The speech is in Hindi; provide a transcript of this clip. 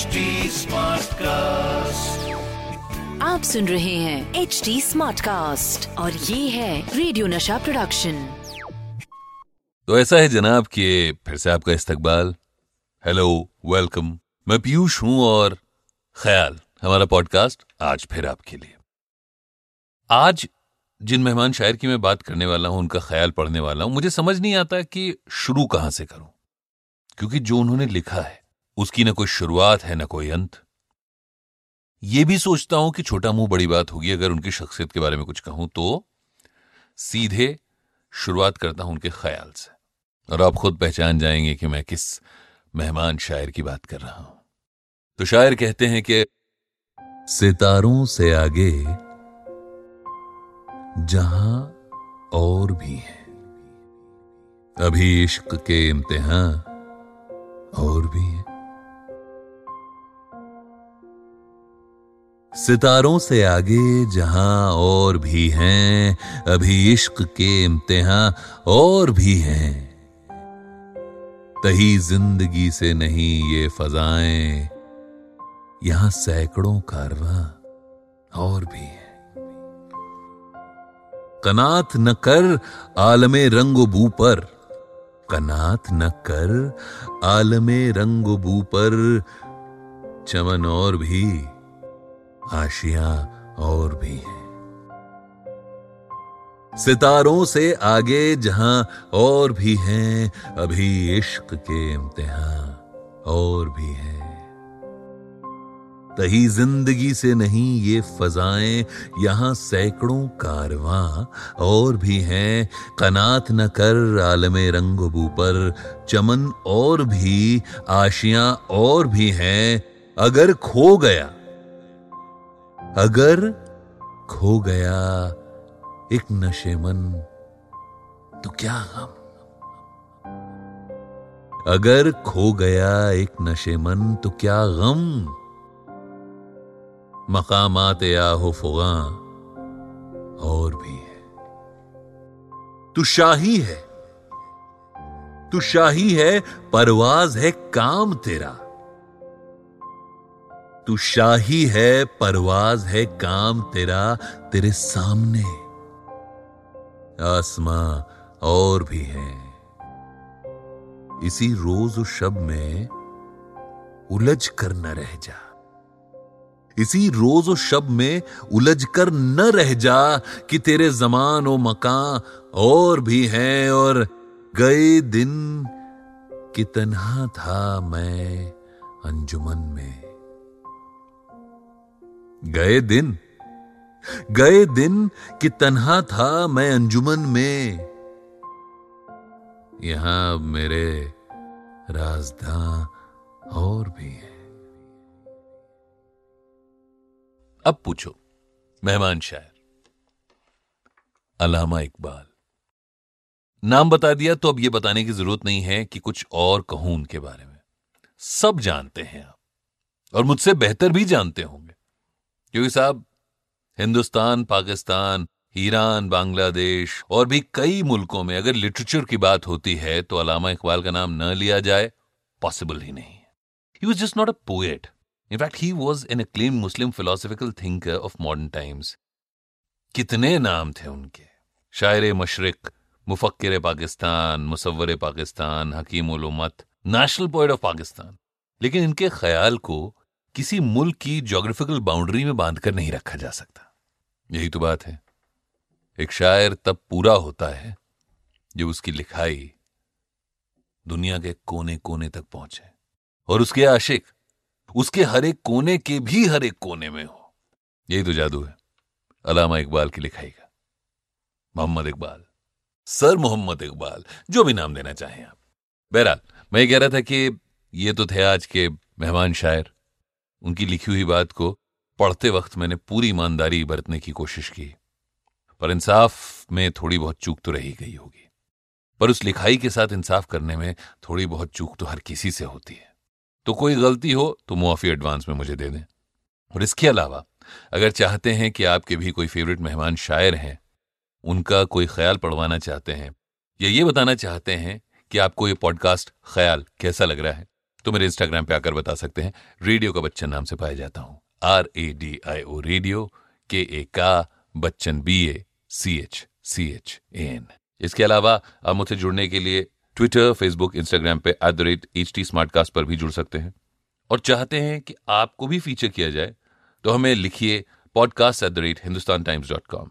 Smart cast आप सुन रहे हैं एच डी स्मार्ट कास्ट और ये है रेडियो नशा प्रोडक्शन तो ऐसा है जनाब कि फिर से आपका इस्तकबाल। हेलो वेलकम मैं पीयूष हूँ और ख्याल हमारा पॉडकास्ट आज फिर आपके लिए। आज जिन मेहमान शायर की मैं बात करने वाला हूँ उनका ख्याल पढ़ने वाला हूँ मुझे समझ नहीं आता कि शुरू कहाँ से करूँ। क्योंकि जो उन्होंने लिखा है उसकी न कोई शुरुआत है, न कोई अंत। यह भी सोचता हूँ कि छोटा मुँह बड़ी बात होगी अगर उनकी शख्सियत के बारे में कुछ कहूँ तो सीधे शुरुआत करता हूँ उनके ख्याल से। और आप खुद पहचान जाएँगे कि मैं किस मेहमान शायर की बात कर रहा हूँ। तो शायर कहते हैं कि सितारों से आगे जहाँ और भी है, अभी इश्क के इम्तिहान और भी हैं। सितारों से आगे जहाँ और भी हैं, अभी इश्क के इम्तिहान और भी हैं। तही ज़िंदगी से नहीं ये फजाएँ, यहाँ सैकड़ों कारवा और भी हैं। कनात न कर आलमे रंग बू पर, कनात न कर आलमे रंग बू पर, चमन और भी आशियाँ और भी हैं। सितारों से आगे जहाँ और भी हैं, अभी इश्क के इम्तिहान और भी हैं। तही ज़िंदगी से नहीं ये फजाएँ, यहाँ सैकड़ों कारवां और भी हैं। कनात न कर आलमे रंग बू पर, चमन और भी, आशियाँ और भी हैं। अगर खो गया अगर खो गया एक नशेमन तो क्या गम अगर खो गया एक नशेमन तो क्या गम? मकामात आहो फुगा और भी है। तू शाही है, तू शाही है, परवाज है काम तेरा। तू शाही है, परवाज है काम तेरा, तेरे सामने। आसमां और भी है। इसी रोज शब में उलझ कर न रह जा। इसी रोज शब में उलझ कर न रह जा कि तेरे जमान व मकान और भी हैं और गए दिन कि था मैं अंजुमन में। गए दिन गए दिन कि तन्हा था मैं अंजुमन में। यहाँ मेरे राजदा और भी है। अब पूछो, मेहमान शायर, अलामा इकबाल, नाम बता दिया तो अब यह बताने की ज़रूरत नहीं है कि कुछ और कहूँ उनके बारे में। सब जानते हैं आप, और मुझसे बेहतर भी जानते होंगे। क्योंकि साहब, हिंदुस्तान, पाकिस्तान, ईरान, बांग्लादेश और भी कई मुल्कों में अगर लिटरेचर की बात होती है तो अलामा इकबाल का नाम न लिया जाए, पॉसिबल ही नहीं। He was just not a poet in fact he was an acclaimed Muslim philosophical thinker of modern times कितने नाम थे उनके? शायर मशरक मुफक्र पाकिस्तान मुसवर पाकिस्तान, हकीम उलूमत नेशनल पोइट ऑफ़ पाकिस्तान लेकिन इनके ख्याल को किसी मुल्क की जोग्राफिकल बाउंड्री में बांधकर नहीं रखा जा सकता। यही तो बात है। एक शायर तब पूरा होता है जब उसकी लिखाई दुनिया के कोने कोने तक पहुँचे। और उसके आशिक, उसके हर एक कोने के भी हर एक कोने में हो। यही तो जादू है, अलामा इकबाल की लिखाई का। मोहम्मद इकबाल, सर मोहम्मद इकबाल, जो भी नाम देना चाहें आप। बहरहाल, मैं कह रहा था कि ये तो थे आज के मेहमान शायर। उनकी लिखी हुई बात को पढ़ते वक्त मैंने पूरी ईमानदारी बरतने की कोशिश की, पर इंसाफ में थोड़ी बहुत चूक तो रही गई होगी। पर उस लिखाई के साथ इंसाफ करने में थोड़ी बहुत चूक तो हर किसी से होती है। तो कोई गलती हो तो मुआफी एडवांस में मुझे दे दें। और इसके अलावा, अगर चाहते हैं कि आपके भी कोई फेवरेट मेहमान शायर हैं, उनका कोई ख्याल पढ़वाना चाहते हैं, या ये बताना चाहते हैं कि आपको ये पॉडकास्ट ख्याल कैसा लग रहा है तो मेरे इंस्टाग्राम पे आकर बता सकते हैं। रेडियो का बच्चन नाम से पाया जाता हूँ। R A D I O radio के ए का Bachchan B A C H C H A N इसके अलावा आप मुझसे जुड़ने के लिए ट्विटर फेसबुक इंस्टाग्राम पे at the rate H T पर भी जुड़ सकते हैं। और चाहते हैं कि आपको भी फीचर किया जाए तो हमें लिखिए podcast at the rate Hindustan Times dot com